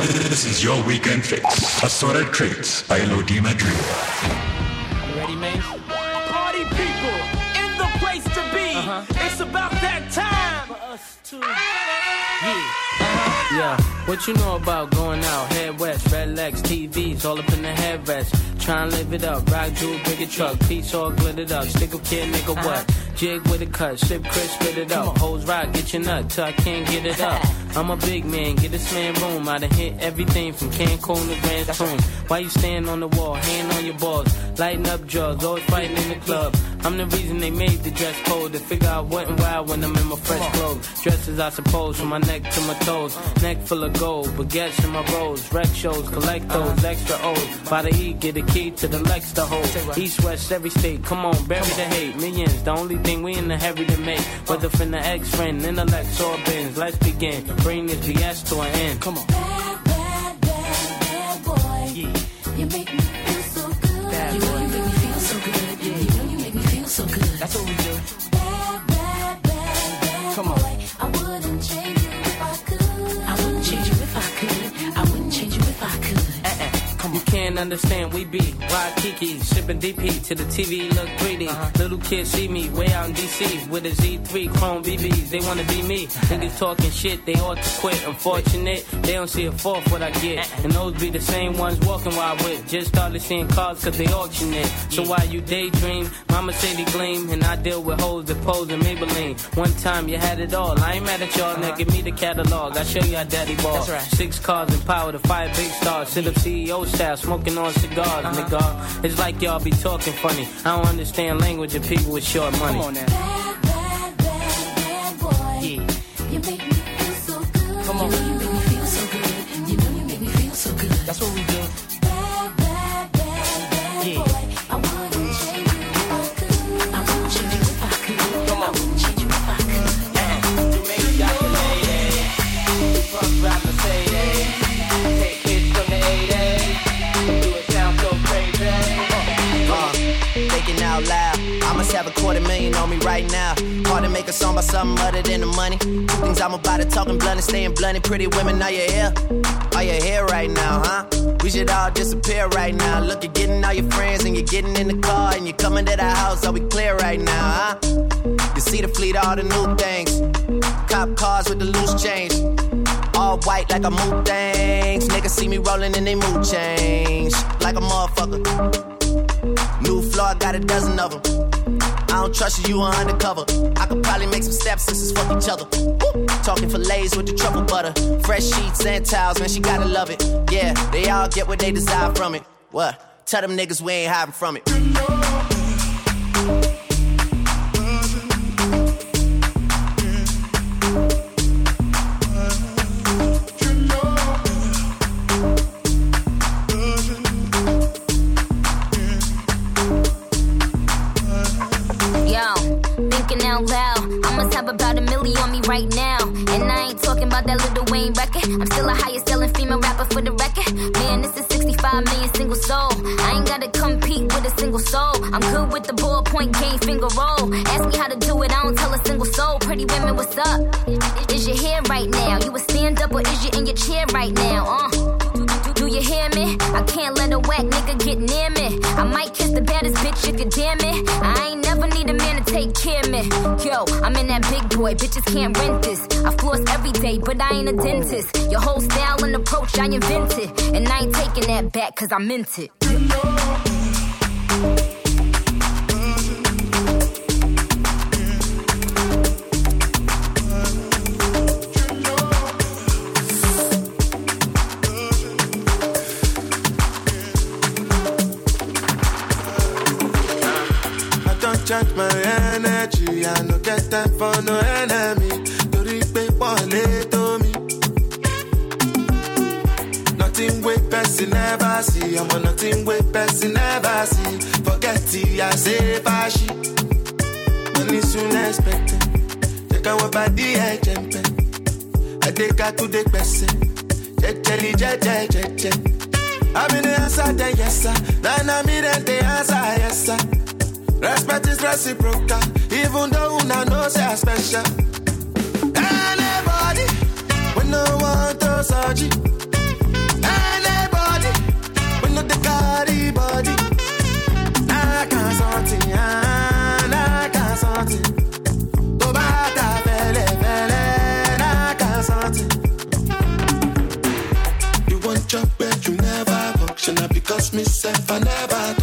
This is your weekend fix. Assorted traits by Lodi Madrid. Ready, man? Party people in the place to be. Uh-huh. It's about that time. For us too. Yeah. Uh-huh. Yeah. What you know about going out? Head west, red legs, TVs, all up in the headrest. Try and live it up. Rock jewel, bigger truck, piece all glittered up. Stick a kid, nigga, what? Jig with a cut, sip crisp, spit it up. Hoes rock, get your nut till I can't get it up. I'm a big man, get this man room. I done hit everything from Cancun to Grand Tune. Why you stand on the wall, hand on your balls, lighting up drugs, always fighting in the club. I'm the reason they made the dress code to figure out what and why when I'm in my fresh clothes. Dresses, I suppose, from my neck to my toes. Neck full of gold, baguettes in my rolls. Rec shows, collect those extra O's. By the E, get a key to the Lex to hold. East, west, every state, come on, bury the hate. Millions, the only thing we in the heavy to make. Whether from the ex friend, intellect, or bins. Let's begin. Bring this BS to an end. Come on. Can't understand, we be Waikiki, shipping DP to the TV, look greedy. Uh-huh. Little kids see me way out in DC with a Z3 Chrome BBs. They wanna be me. Niggas talking shit, they ought to quit. Unfortunate, they don't see a fourth what I get. Uh-uh. And those be the same ones walking while I whip. Just started seeing cars cause they auction it. So while you daydream, mama say they gleam. And I deal with hoes that pose in Maybelline. One time you had it all. I ain't mad at y'all, now uh-huh. give me the catalog. I show you how daddy ball. That's right. Six cars and power to five big stars. Sit up CEO style, smoking on cigars, nigga. It's like y'all be talking funny. I don't understand language of people with short money. Right now. Hard to make a song about something other than the money. Two things I'm about to talking blunt and staying blunt. Pretty women, are you here? Are you here right now, huh? We should all disappear right now. Look, you're getting all your friends and you're getting in the car and you're coming to the house. Are we clear right now, huh? You see the fleet, all the new things. Cop cars with the loose change. All white like a mood things. Niggas see me rolling and they mood change. Like a motherfucker. New floor, got a dozen of them. I don't trust you, you are undercover. I could probably make some stepsisters fuck each other. Woo! Talking fillets with the truffle butter. Fresh sheets and towels, man, she gotta love it. Yeah, they all get what they desire from it. What? Tell them niggas we ain't hiding from it. Right now. And I ain't talking about that Lil Wayne record. I'm still a highest selling female rapper for the record. Man, this is 65 million single soul. I ain't gotta compete with a single soul. I'm good with the ballpoint game, finger roll. Ask me how to do it, I don't tell a single soul. Pretty women, what's up? Is your hair right now? You a stand up or is you in your chair right now? Uh. Do you hear me? I can't let a whack nigga get near me. I might kiss the baddest bitch you damn it. I ain't never need a take care of me. Yo, I'm in that big boy, bitches can't rent this. I floss every day, but I ain't a dentist. Your whole style and approach I invented. And I ain't taking that back cause I meant it. For no enemy. Torí pé wọlé tó mi. Nothing wey person never see. I'm on nothing wey person never see. Forget it, I say fashi. Money soon expected. Take our body, I jump I take her to the person. Jejeli, jeje, jeje. I'm in the answer, then yes sir. Then I'm the answer, yes sir. Respect is reciprocal, even though una know say I special. Anybody, when no want to search Anybody, when no the carry body. I can't something, I can't something. Go back, I fell, fell, I can't something. You want your bed, you never function, because myself I never.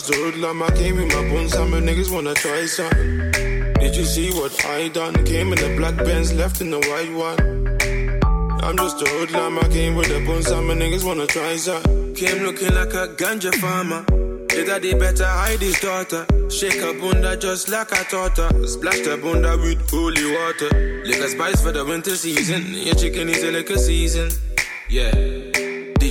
Just a hoodlum, I came in my bones, my niggas wanna try something. Did you see what I done? Came in a black Benz, left in the white one. I'm just a hoodlum, I came with the bones, some niggas wanna try something. Came looking like a ganja farmer. His daddy better hide his daughter. Shake a bunda just like taught her. Splash the bunda with holy water. Lick a spice for the winter season. Your chicken is a liquor season. Yeah.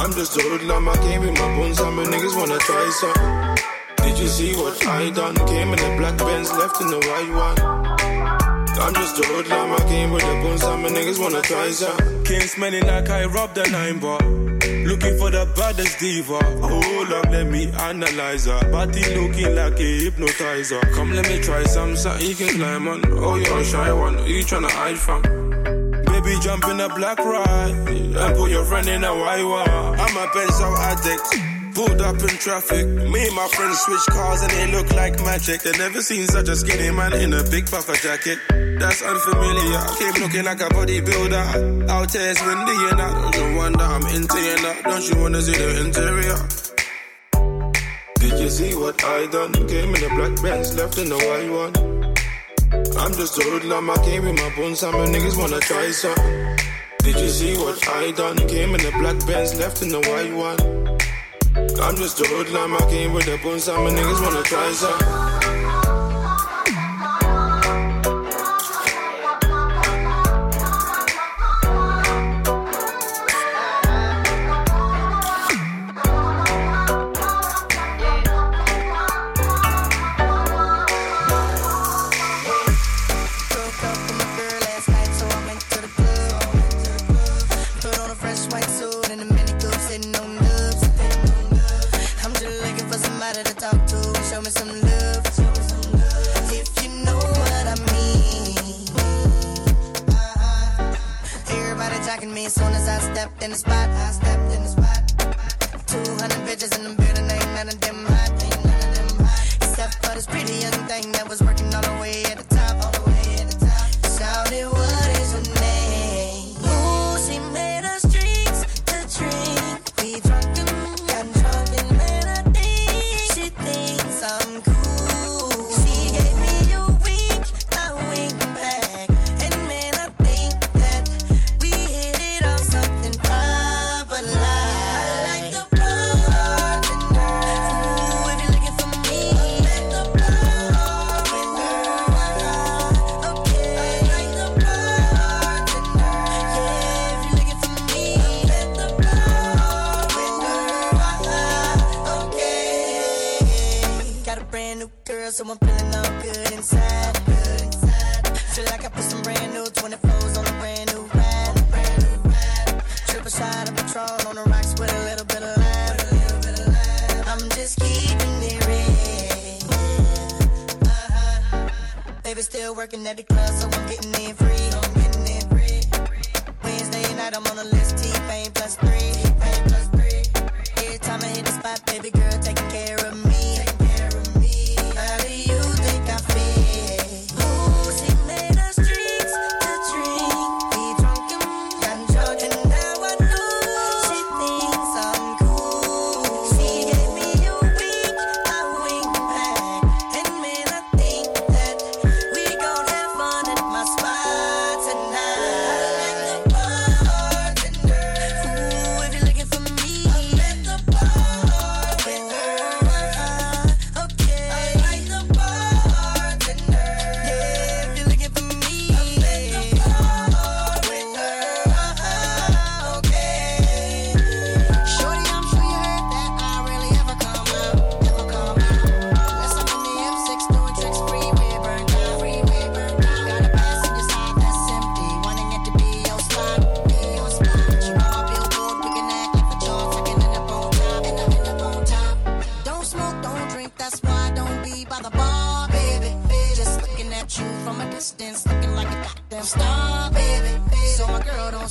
I'm just a hoodlum, I came with my bones, some niggas wanna try some. Did you see what I done? Came in a black Benz, left in the white one. I'm just a hoodlum, I came with the bones, some niggas wanna try some. Came smelling like I robbed a nine bar. Looking for the baddest diva. Hold up, let me analyze her. Body looking like a hypnotizer. Come, let me try some, something you can climb on. Oh, you're a shy one. You tryna hide from? Baby, jump in a black ride and put your friend in a white one. I'm a pencil addict. Pulled up in traffic. Me and my friends switch cars and they look like magic. They never seen such a skinny man in a big puffer jacket. That's unfamiliar. Came looking like a bodybuilder. Out here it's windy and I don't you wonder I'm into you now. Don't you wanna see the interior? Did you see what I done? Came in a black Benz, left in the white one. I'm just a hoodlum, I came with my bones, some niggas wanna try some. Did you see what I done? Came in the black Benz, left in the white one. I'm just a hoodlum, I came with the bones, some niggas wanna try some. Me some love. If you know what I mean. Everybody jacking me as soon as I stepped in the spot. I stepped in the spot. 200 bitches in the building, ain't none of them hot. Ain't none of them hot. Except for this pretty young thing that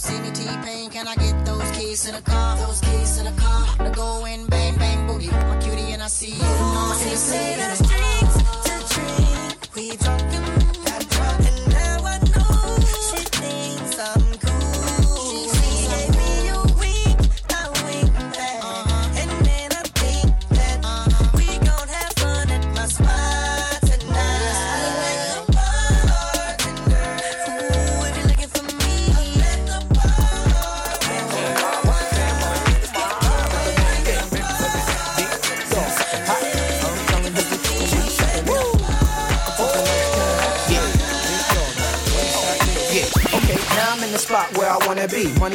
girl don't see me T-Pain, can I get those keys to the car? Those keys to the car. To go in, bang, bang, boogie. My cutie and I see you. Mama, see, say there's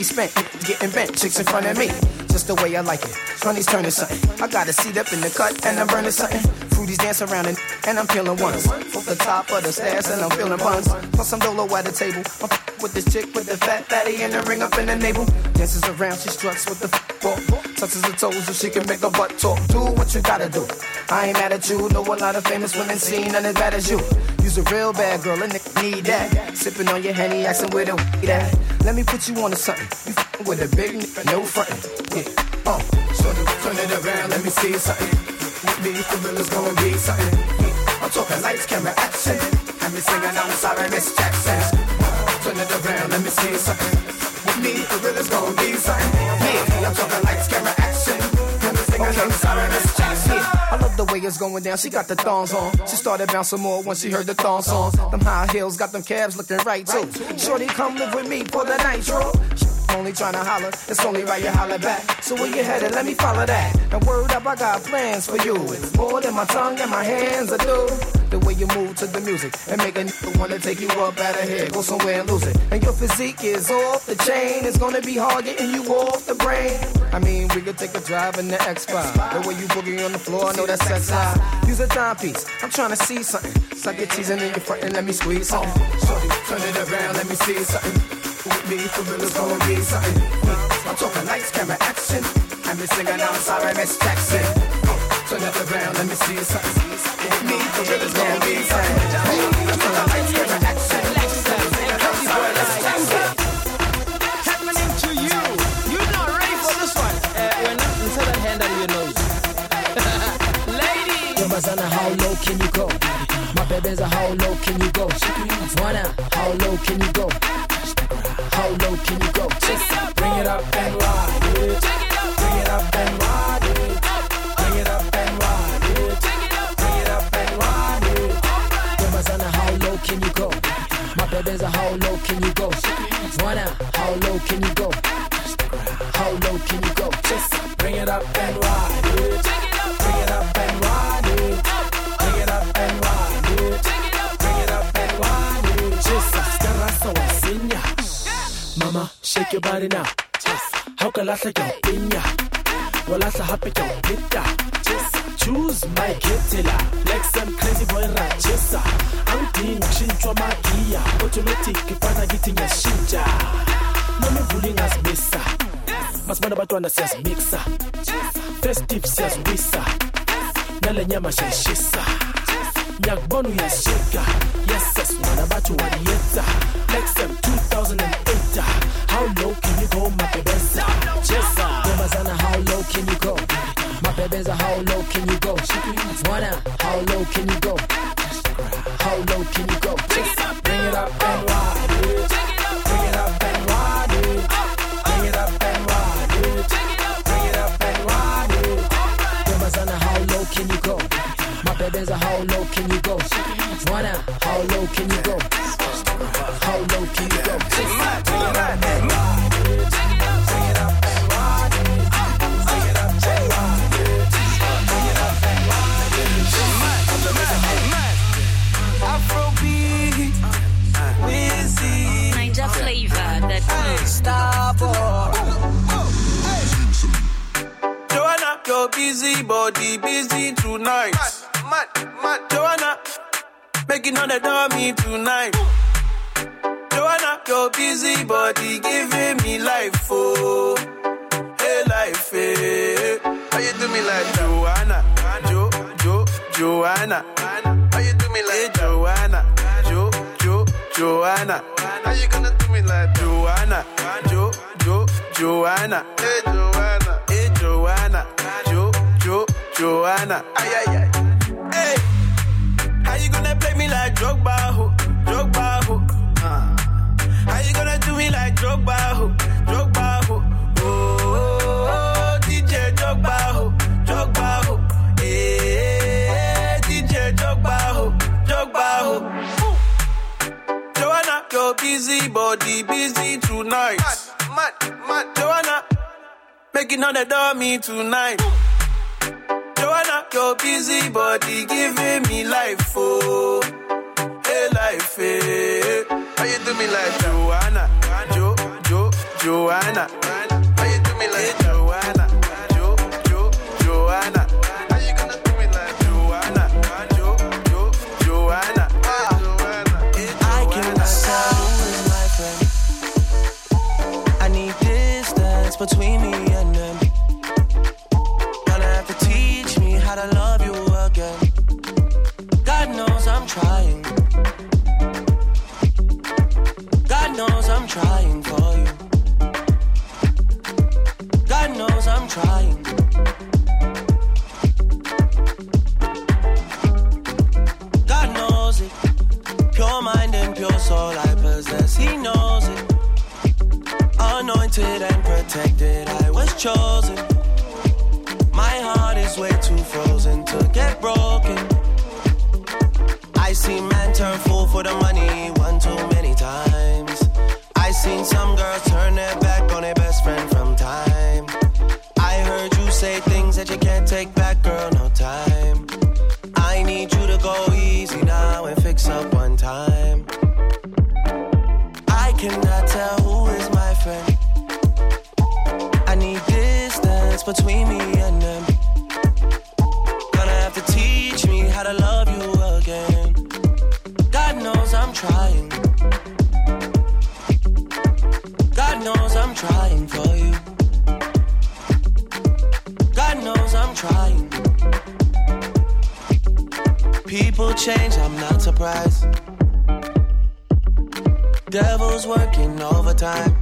spent, getting bent, chicks in front of me. Just the way I like it. Money's turning something. I got a seat up in the cut and I'm burning something. Fruities dance around and, and I'm feeling ones. Off the top of the stairs and I'm feeling buns. Plus I'm dolo at the table. I'm with this chick with the fat fatty and the ring up in the navel. Dances around, she struts with the f- ball. Touches her toes so she can make her butt talk. Do what you gotta do. I ain't mad at you. Know a lot of famous women seen none as bad as you. You's a real bad girl, and nigga need that. Sipping on your henny, asking where the weed at. Let me put you on to something. You f***ing with a big nigga, no frontin'. Yeah, uh, so turn it around, let me see something. With me, for real, it's gonna be something. I'm talking lights, camera, action. And me singing, I'm sorry, Miss Jackson. Turn it around, let me see something. With me, for real, it's gonna be something. I love the way it's going down. She got the thongs on. She started bouncing more once she heard the thong songs. Them high heels got them calves looking right too. Shorty, come live with me for the night, nitro. Only trying to holler, it's only right you holler back. So where you headed? Let me follow that. Now word up, I got plans for you. It's more than my tongue and my hands I do. The way you move to the music and make a nigga wanna take you up out of here, go somewhere and lose it. And your physique is off the chain. It's gonna be hard getting you off the brain. I mean, we could take a drive in the X5. The way you boogie on the floor, I know that's sex high. Use a timepiece. I'm trying to see something. Suck your teasing in your front and let me squeeze something. Turn it around, let me see something. With me, for real, it's gonna be something. I'm talking lights, camera, action. And me singing, I'm sorry, Miss Jackson. Turn it around, let me see something. With me, for real, gonna be something. I'm talking lights, camera, action. And me singing, I'm sorry, Miss Jackson. happening to you. You're not ready for this one. Uh, we're not until the hand under your nose. Ladies! Yo, how low can you go? My baby's a how low can you go? Wanna, how low can you go? How low can you go? Just bring it up and ride it. Bring it up and ride it. Can you go? My baby's a how low can you go? Wanna, how low can you go? How low can you go? Just bring it up and ride it. Bring it up and ride it. Bring it up and ride it. Bring it up and ride it. Just skarasa wasinya. Mama, shake your body now. How can I say your pinya? I say happy your pita. choose my ketela Lex I'm crazy boy rachesa angidingi ukushintshwa magiya automatic fana ngithi ngiyashintsha noma imvula ingazibisa masibona abantwana siyazimixa festive siyaziwisa nale nyama shayishisa ngiyakubona uyashika yes sesingwana bathi waliyenza lexem 2008 how low can you go mabebeza jesa Ntombazana, how low can you go? My baby's a how low can you go? Wanna, how low can you go? How low can you go? Just bring it up and ride My baby's a how low can you go? Wanna, how low can you go? How low can you go? Just it up and ride it. Bring it up and ride it. Bring it up and it. Up and ride it. Afrobeat, Wizzy, Ninja flavor that Joanna, your busy body busy tonight. Mad, mad, Joanna, making all the dummy tonight. Joanna, your busy body giving me life, oh, hey life, hey. How you do me like Joanna, Jo, Jo, Joanna? How you do me like Joanna, Jo, Jo, Joanna? How you gonna do me like Joanna, Jo, Jo, Joanna? Hey Joanna, hey Joanna, Jo, Jo, Joanna? Ay ay ay, Drogba, ho, Drogba, ho? Uh. How you gonna do me like Drogba, ho, Drogba, ho? Oh, oh, oh, DJ Drogba, ho, Drogba, ho. Hey, DJ Drogba, ho, Drogba, ho. Joanna, your busy body busy tonight. Mad, mad, mad. Joanna, making all the dummy tonight. Joanna, your busy body giving me life, oh, life, hey. How you do me like Joanna, Jo, Jo, Joanna? Protected, I was chosen. My heart is way too frozen to get broken. I seen man turn fool for the money one too many times. I seen some girls turn their back on their best friend from time. Surprised. Devil's working overtime.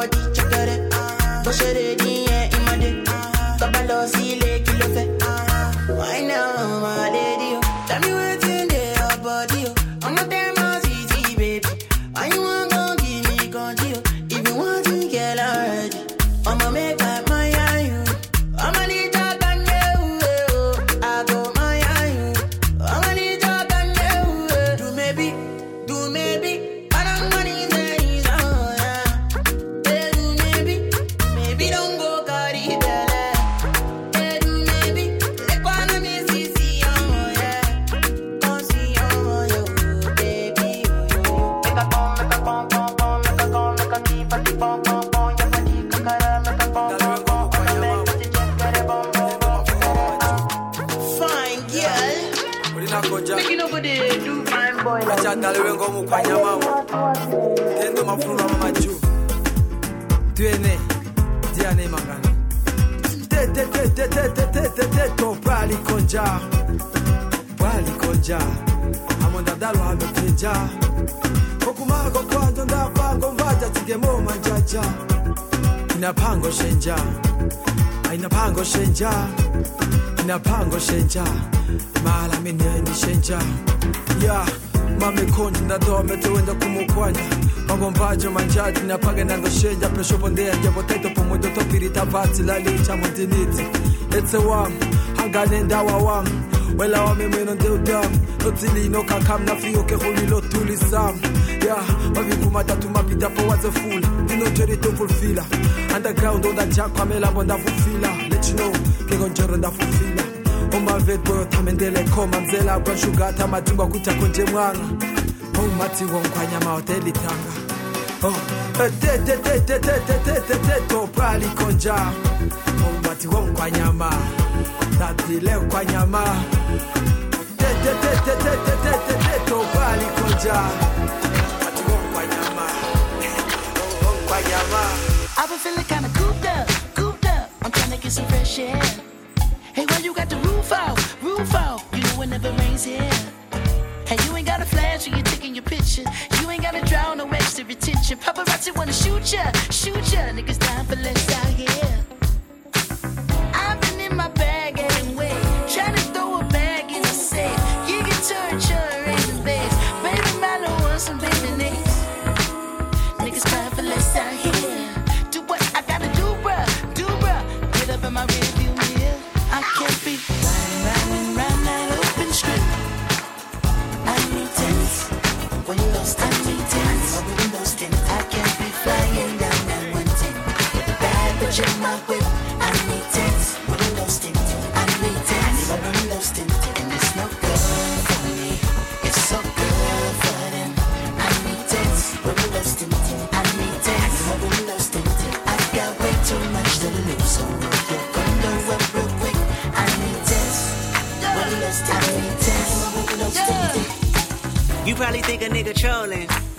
nobody. mati napaga nangoshenja pesho bondea jebotaito pomwe dotopirita vati lalicha mondiniti etsewam hanganendawawam wela wame mweno ndeudam notilino kakam nafioke holilotulisam ya mavikumatatu mapidapo wazefula inojeritofulfila underground ondajakamelambo ndafufila lechino kekonjero ndafufila omavedboyotamendelekhoma mzela kwanshugatha matingwa kuthakho njemwanga oumathi wonkhwanyama hotelitanga oh. I've been feeling kinda cooped up, cooped up. I'm trying to get some fresh air. Hey, why you got the roof out, roof out? You know it never rains here. And you ain't got a flash when you're taking your picture. You ain't gotta drown no extra attention. Paparazzi wanna shoot ya, shoot ya. Niggas dying for less out here. You probably think a nigga trolling.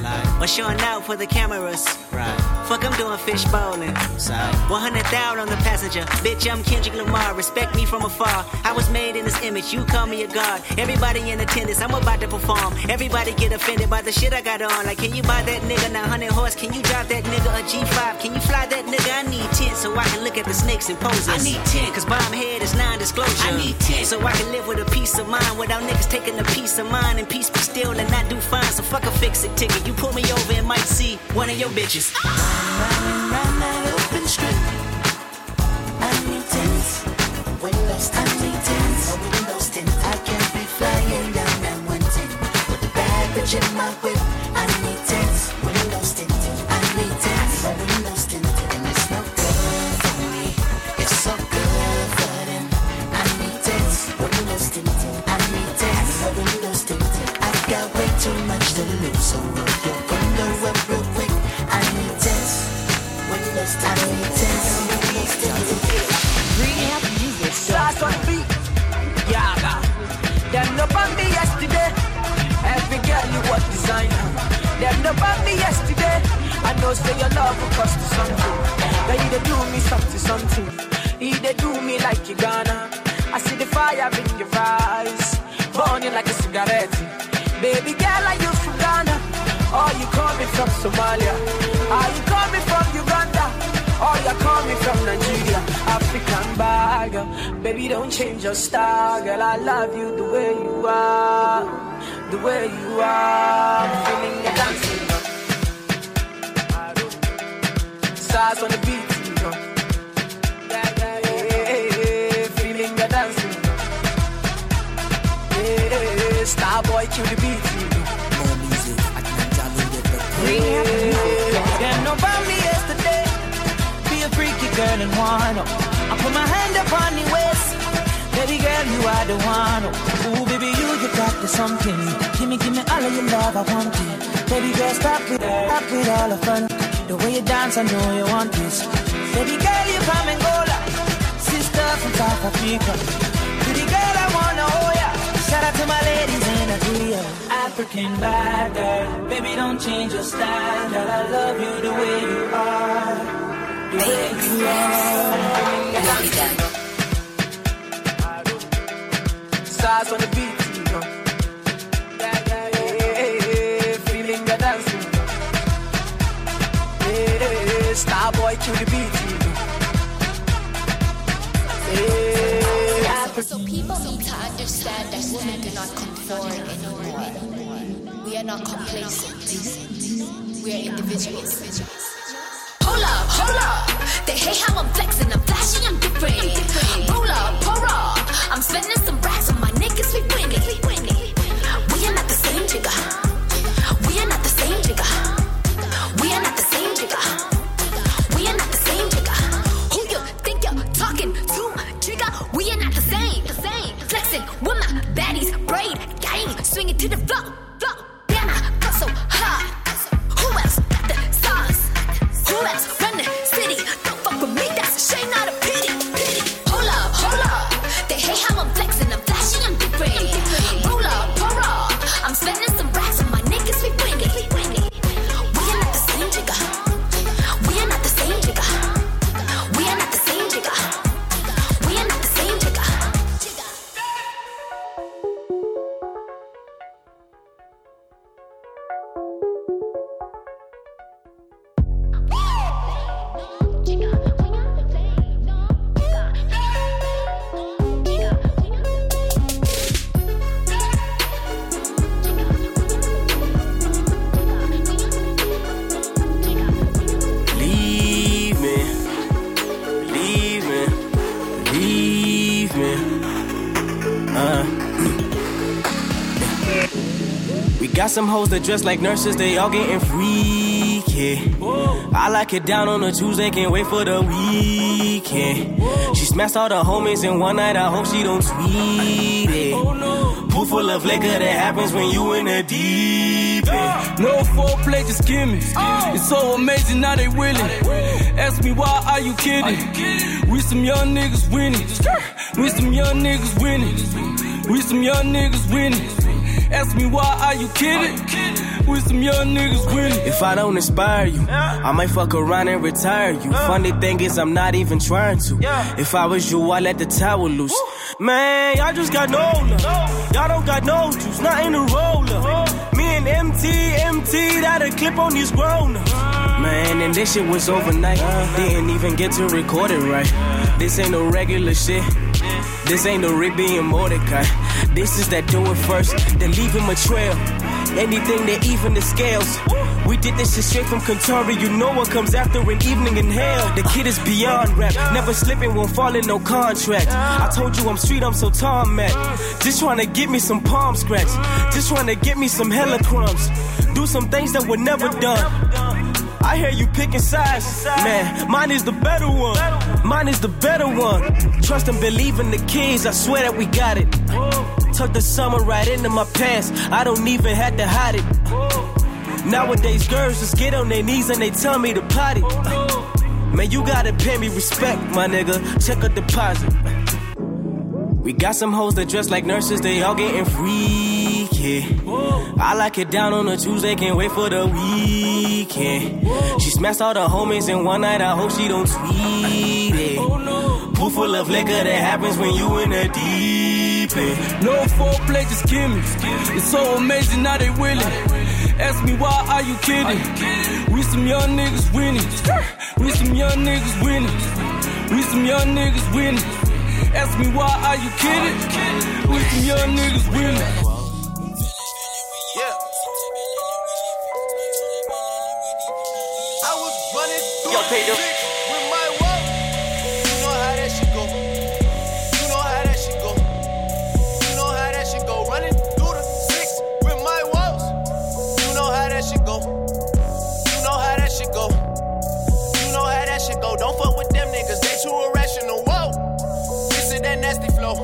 Or showing out for the cameras. Right. Fuck, I'm doing fish bowling. 100,000 on the passenger. Bitch, I'm Kendrick Lamar. Respect me from afar. I was made in this image. You call me a god. Everybody in attendance. I'm about to perform. Everybody get offended by the shit I got on. Like, can you buy that nigga 900 horse? Can you drive that nigga a G5? Can you fly that nigga? I need 10 so I can look at the snakes and poses. I need 10 cause bomb head is non-disclosure. I need 10 so I can live with a peace of mind without niggas taking a piece of mind and peace be still and not do fine. So fuck a fix it ticket. You pull me over and might see one of your bitches. Running round that open strip. I windows. I can't be flying down that one ten with in my whip. Know say your love will cost you something. Girl, you dey do me something, something. You dey do me like you gonna. I see the fire in your eyes, burning like a cigarette. Baby girl, are you from Ghana? Or you coming from Somalia? Are you coming from Uganda? Or you coming from Nigeria? African bag, baby, don't change your style, girl. I love you the way you are, the way you are. Stars on the beat, you. Yeah, yeah, yeah, yeah, feeling you dancing. Yeah, star boy, kill the beat, you know. More music, I can Them no about me yesterday. Be a freaky girl and wind up. I put my hand up on the waist. Baby girl, you are the one. Ooh, baby, you, you got the something. Give me, give me all of your love, I want it. Baby girl, stop with, stop with all the fun. The way you dance, I know you want this. Baby girl, you from Angola. Sister from South Africa. Pretty girl, I wanna hold ya. Shout out to my ladies in Nigeria. African bad girl. Baby, don't change your style. Girl, I love you the way you are. The way you are. Stars on the beat, Yeah, star boy, kill the beat. Yeah, So people need to understand that women do not conform anymore. We are not complacent. We are individuals. Hold up, hold up. They hate how I'm flexing, I'm flashy, I'm different. Roll up, pour up. I'm spending some racks on my niggas, we winning. We are not the same jigger. Some hoes that dress like nurses, they all getting freaky. I like it down on a Tuesday, can't wait for the weekend. She smashed all the homies in one night, I hope she don't tweet it. Pool full of liquor that happens when you in the deep end. No foreplay, just gimme. Oh. It's so amazing now they willing. Ask me why are you kidding? We some young niggas winning. We some young niggas winning. We some young niggas winning. Ask me why are you kidding? With some young niggas winning. If I don't inspire you, I might fuck around and retire you. Funny thing is, I'm not even trying to. If I was you, I'd let the towel loose. Man, y'all just got no love. Y'all don't got no juice, not in the roller. Me and MT, MT, that a clip on these grown uh. Man, and this shit was overnight. Uh. Didn't even get to record it right. This ain't no regular shit. This ain't no Rick being Mordecai. This is that do it first, then leave him a trail. Anything that even the scales. We did this shit straight from Centauri. You know what comes after an evening in hell. The kid is beyond rap. Never slipping, won't fall in no contract. I told you I'm street, I'm so tarmac. Just trying to get me some palm scratch. Just trying to get me some hella crumbs. Do some things that were never done. I hear you picking sides. Man, mine is the better one. Mine is the better one. Trust and believe in the kids. I swear that we got it. Tuck the summer right into my pants. I don't even have to hide it. Nowadays, girls just get on their knees and they tell me to potty. Man, you gotta pay me respect, my nigga. Check a deposit. We got some hoes that dress like nurses, they all getting freaky. I like it down on a Tuesday, can't wait for the weekend. She smashed all the homies in one night, I hope she don't tweet it. Pool full of liquor that happens when you in the deep end. No foreplay, just gimme. It's so amazing now they willing. Ask me why are you kidding? We some young niggas winning. We some young niggas winning. We some young niggas winning. Ask me why are you kidding? We some young niggas winning. I was running Yo, the go. You know how that shit go. You know how that shit go. Don't fuck with them niggas. They too irrational. Whoa. This is that nasty flow.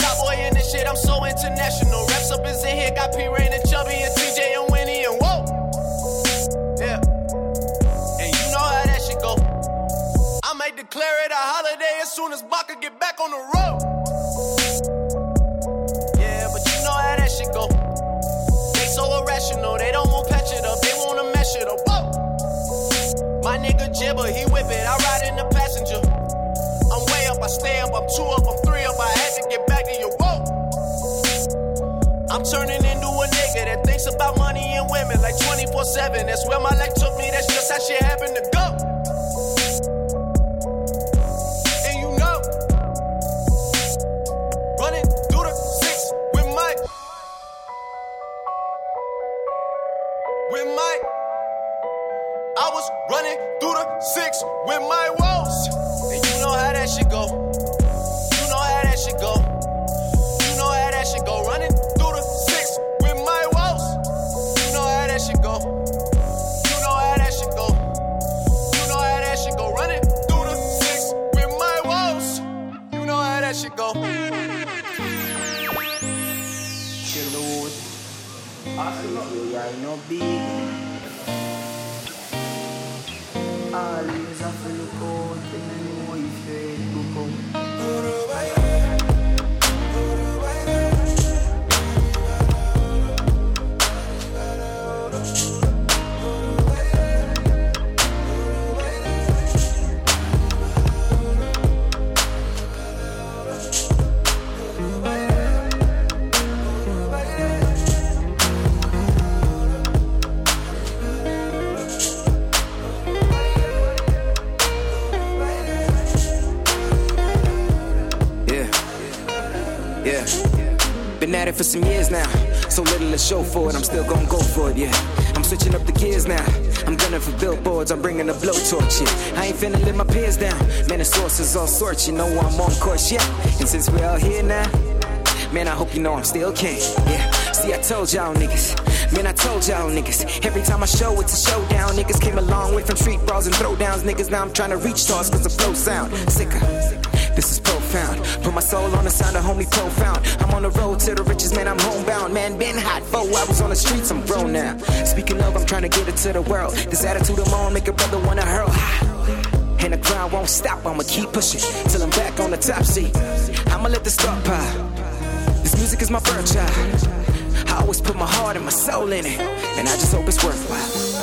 Top boy in this shit. I'm so international. Reps up is in here. Got P Rain and Chubby and TJ and Winnie and whoa. Yeah. And you know how that shit go. I might declare it a holiday as soon as Baka get back on the road. My nigga Jibber, he whip it, I ride in the passenger. I'm way up, I stay up, I'm two up, I'm three up, I had to get back to you. Whoa. I'm turning into a nigga that thinks about money and women like 24 7. That's where my life took me, that's just how shit happened to go. You it for some years now. So little to show for it, I'm still gonna go for it, yeah. I'm switching up the gears now. I'm gunning for billboards, I'm bringing a blowtorch, yeah. I ain't finna let my peers down. Man, the source is all sorts, you know I'm on course, yeah. And since we're all here now, man, I hope you know I'm still king, yeah. See, I told y'all niggas. Man, I told y'all niggas. Every time I show, it's a showdown. Niggas came a long way from street brawls and throwdowns. Niggas, now I'm trying to reach stars cause the flow sound sicker. Put my soul on the sound of homie profound. I'm on the road to the riches, man, I'm homebound. Man, been hot, Before I was on the streets, I'm grown now. Speaking of, I'm trying to get it to the world. This attitude I'm on, make a brother wanna hurl. And the grind won't stop, I'ma keep pushing till I'm back on the top seat. I'ma let the thought pile. This music is my virtue. I always put my heart and my soul in it, and I just hope it's worthwhile.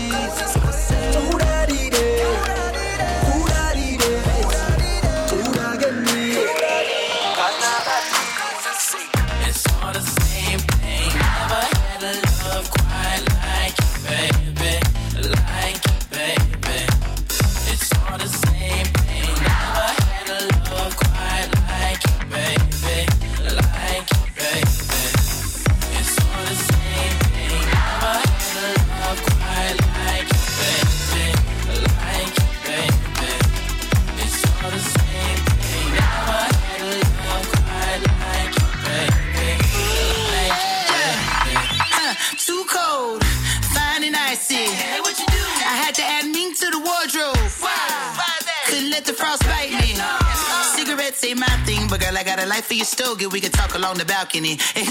balcony. And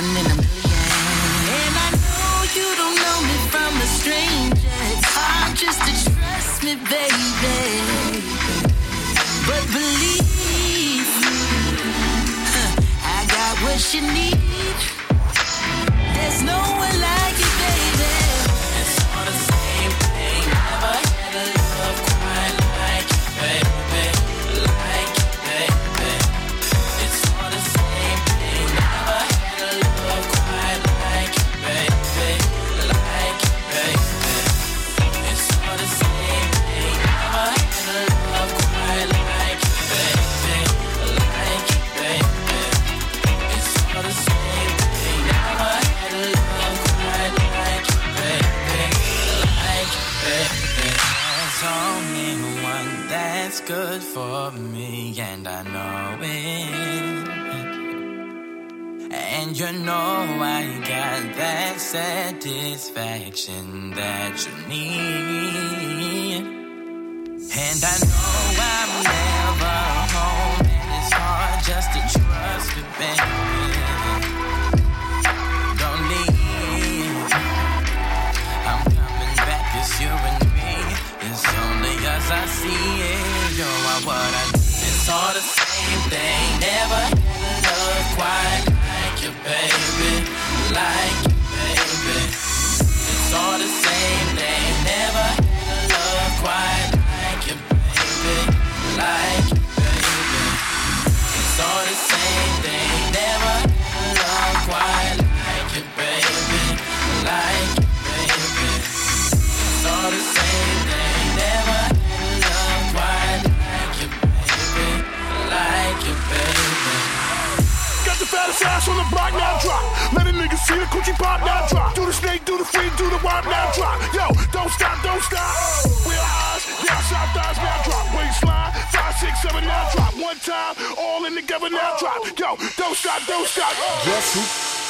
one in a together now, drop. Yo, don't stop, don't stop. Guess who?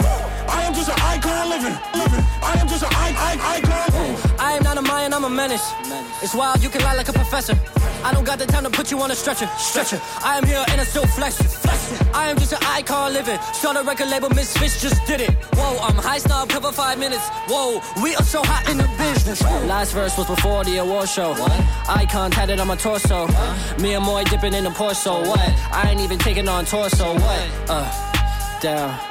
I am just an icon living, living. I am just an I, I, icon. I am not a Mayan, I'm a menace. It's wild, you can lie like a professor. I don't got the time to put you on a stretcher, stretcher. I am here and I'm still flex, flex. I am just an icon living. Start a record label, Misfits just did it. Whoa, I'm high snob, cover five minutes. Whoa, we are so hot in the business. Last verse was before the award show. What? Icon tatted on my torso. Me and Moy dipping in the Porso. What? I ain't even taking on torso. What? Uh, down.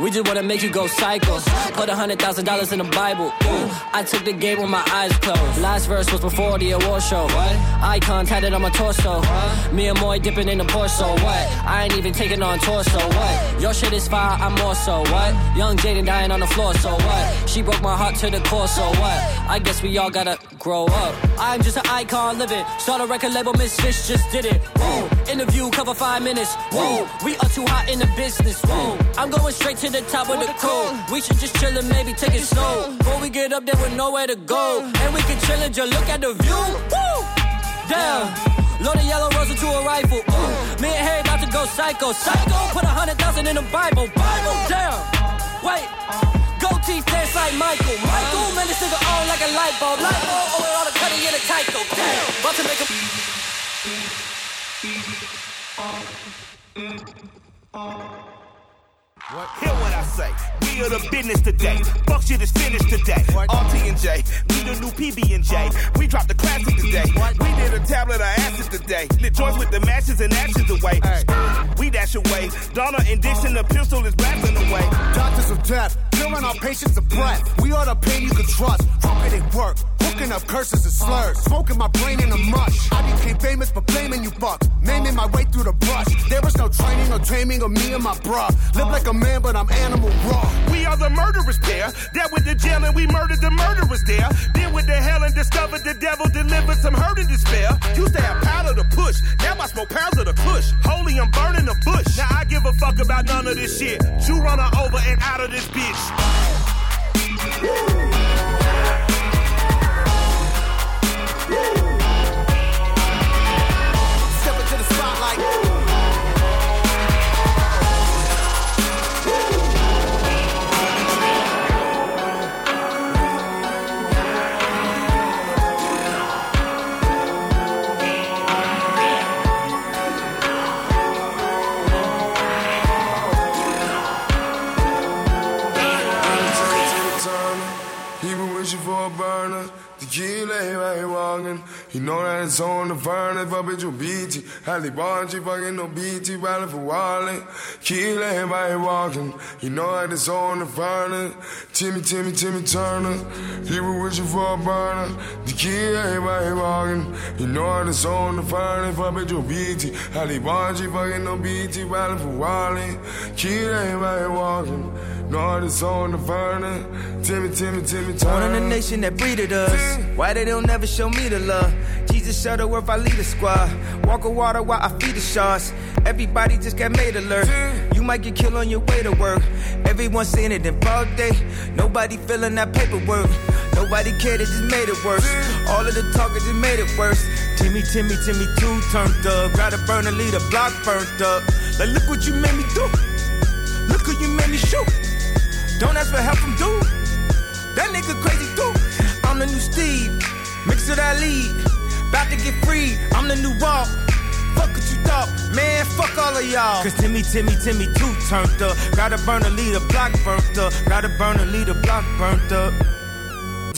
We just wanna make you go psycho. Put a hundred thousand dollars in the Bible. Ooh, I took the game with my eyes closed. Last verse was before the award show. What? Icon tatted on my torso. Me and Moy dipping in the Porsche. What? I ain't even taking on torso. What? Your shit is fire, I'm more so. What? Young Jaden dying on the floor. So what? She broke my heart to the core. So what? I guess we all gotta grow up. I'm just an icon living. Start a record label, Misfits just did it. Whoa. Interview cover five minutes. Whoa. We are too hot in the business. Whoa. I'm going straight to the top of the code. We should just chill and maybe take it slow. Before we get up there with nowhere to go. And we can chill and just look at the view. Woo! Damn. Load a yellow rose into a rifle. Ooh. Me and Harry about to go psycho. Psycho. Put a hundred thousand in the Bible. Bible. Damn. Wait. Gold teeth dance like Michael. Michael. Man, this nigga on like a light bulb. Light bulb. Oh, all the cutting in a Tyco. Damn. About to make a. E, R, M, R. What? Hear what I say. We are the business today. Fuck shit is finished today. RT and J, we the new PB and J. We dropped the classic today. We did a tablet of acid today. Lit joints with the matches and actions away. We dash away. Donna and Dixon, the pistol is blasting away. Doctors of death, killing our patients of breath. We are the pain you can trust. Trumpet it work. Hooking up curses and slurs. Smoking my brain in a mush. I became famous for blaming you fucks. Naming my way through the brush. There was no training or taming of me and my bruh. Live like a man, but I'm animal raw. We are the murderers pair. That with the jail and we murdered the murderers there. Then with the hell and discovered the devil delivered some hurt and despair. Used to have powder to push. Now I smoke pounds of the kush. Holy, I'm burning the bush. Now I give a fuck about none of this shit. You run over and out of this bitch. Step You know that it's on the furnace, but bitch, you BT. Halle Barnes, she fucking no BT, riding for Wally. Kill everybody walking. You know that it's on the furnace. Timmy, Timmy, Timmy Turner. People wishing for a burner. Tequila everybody walking. You know that it's on the furnace, but bitch, you BT. Halle Barnes, she fucking no BT, riding for Wally. Kill everybody walking. It's on the furnace. Timmy, Timmy, Timmy Born in Turner. a nation that breeded us. Why they don't never show me the love? Jesus Shuttlesworth, I lead a squad. Walk on water while I feed the sharks. Everybody just got made alert. You might get killed on your way to work. Everyone saying it in broad day. Nobody feeling that paperwork. Nobody cared, it just made it worse. All of the talking just made it worse. Timmy, Timmy, Timmy, two turned up. Gotta burn a lead, a block burnt up. Like, look what you made me do. Look who you made me shoot. Don't ask for help from dude. That nigga crazy too. I'm the new Steve. Mix of that lead. About to get free. I'm the new Walt. Fuck what you thought. Man, fuck all of y'all. Cause Timmy, Timmy, Timmy too turned up. Gotta burn a lead, a block burnt up. Gotta burn a lead, a block burnt up.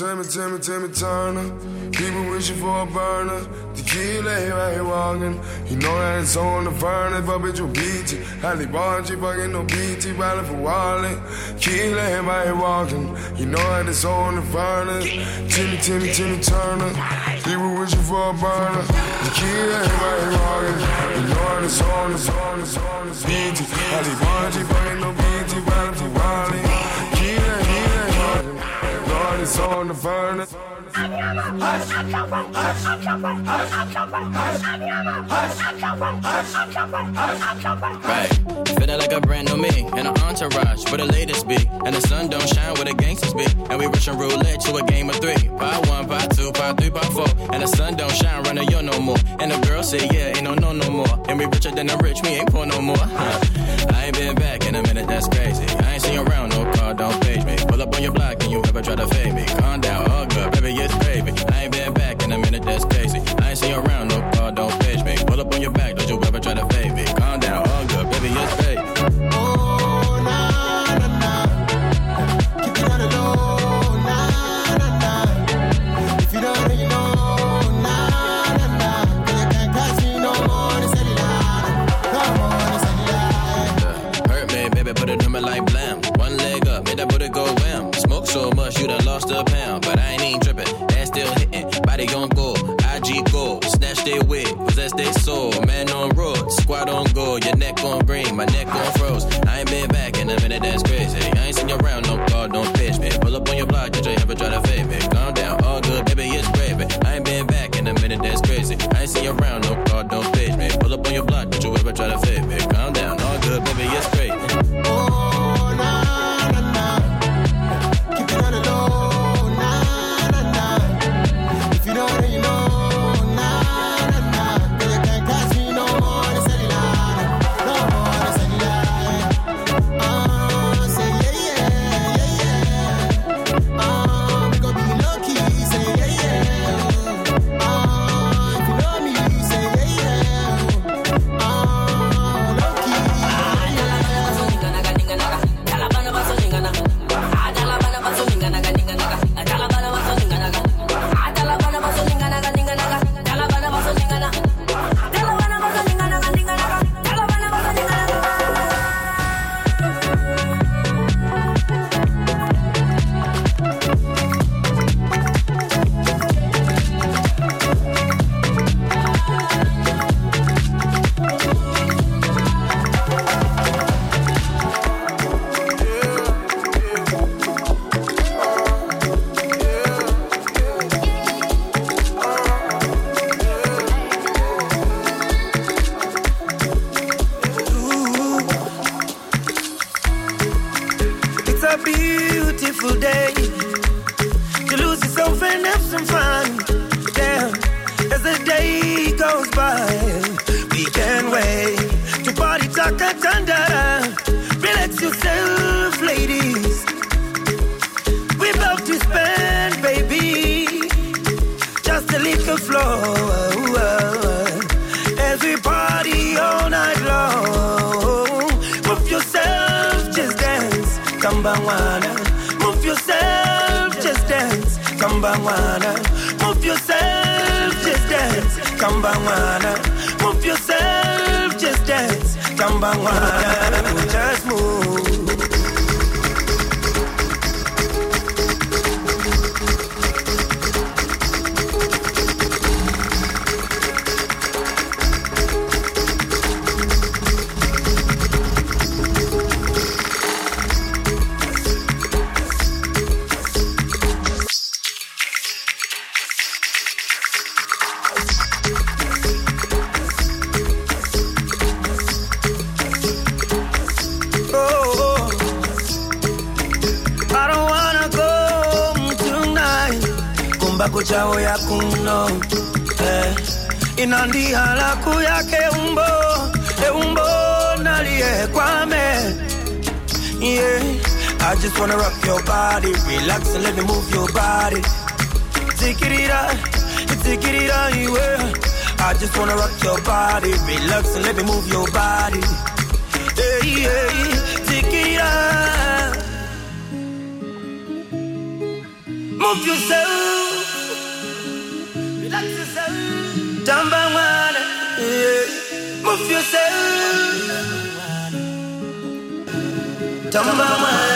Timmy, Timmy, Timmy Turner. People wishing for a burner. Tequila, he right here walking. You know that it's on the furnace, but bitch, you beat it. Halle Bargy, fucking no BT, battling for Wally. Tequila, he right here walking. You know that it's on the furnace. Timmy, Timmy, Timmy Turner. People wishing for a burner. Tequila, he right here walking. He know that it's on, it's on, it's on, it's BT. Halle fucking no BT, battling for Wally. It's on the furnace. Right. Feeling like a brand new me and an entourage where the latest be. And the sun don't shine where the gangsters be. And we rushing roulette to a game of three. Part one, part two, part three, part four. And the sun don't shine running yo no more. And the girl say, yeah, ain't no no no more. And we richer than the rich, we ain't poor no more. Huh. I ain't been back in a minute, that's crazy. I ain't seen around, no car, don't page me. Pull your block and you ever try to fade me. Calm down, Body on go, IG go. Snatch they wig, possess they soul. Man on road, squad on go. Your neck on green, my neck on froze. I ain't been back in a minute, that's crazy. I ain't seen you around, no car, don't pitch me. Pull up on your block, did you ever try to fade me? Calm down, all good, baby, it's gravy. I ain't been back in a minute, that's crazy. I ain't seen you around, no kambangwana. Move yourself, just dance, kambangwana. Move yourself, just dance, kambangwana. Move yourself, just dance, kambangwana. Just move. Umbo e umbo kwame yeah. I just wanna rock your body, relax and let me move your body. Take it out, take it out, yeah. I just wanna rock your body, relax and let me move your body. Hey, take it out. Move yourself. Relax yourself. Tamba Tamba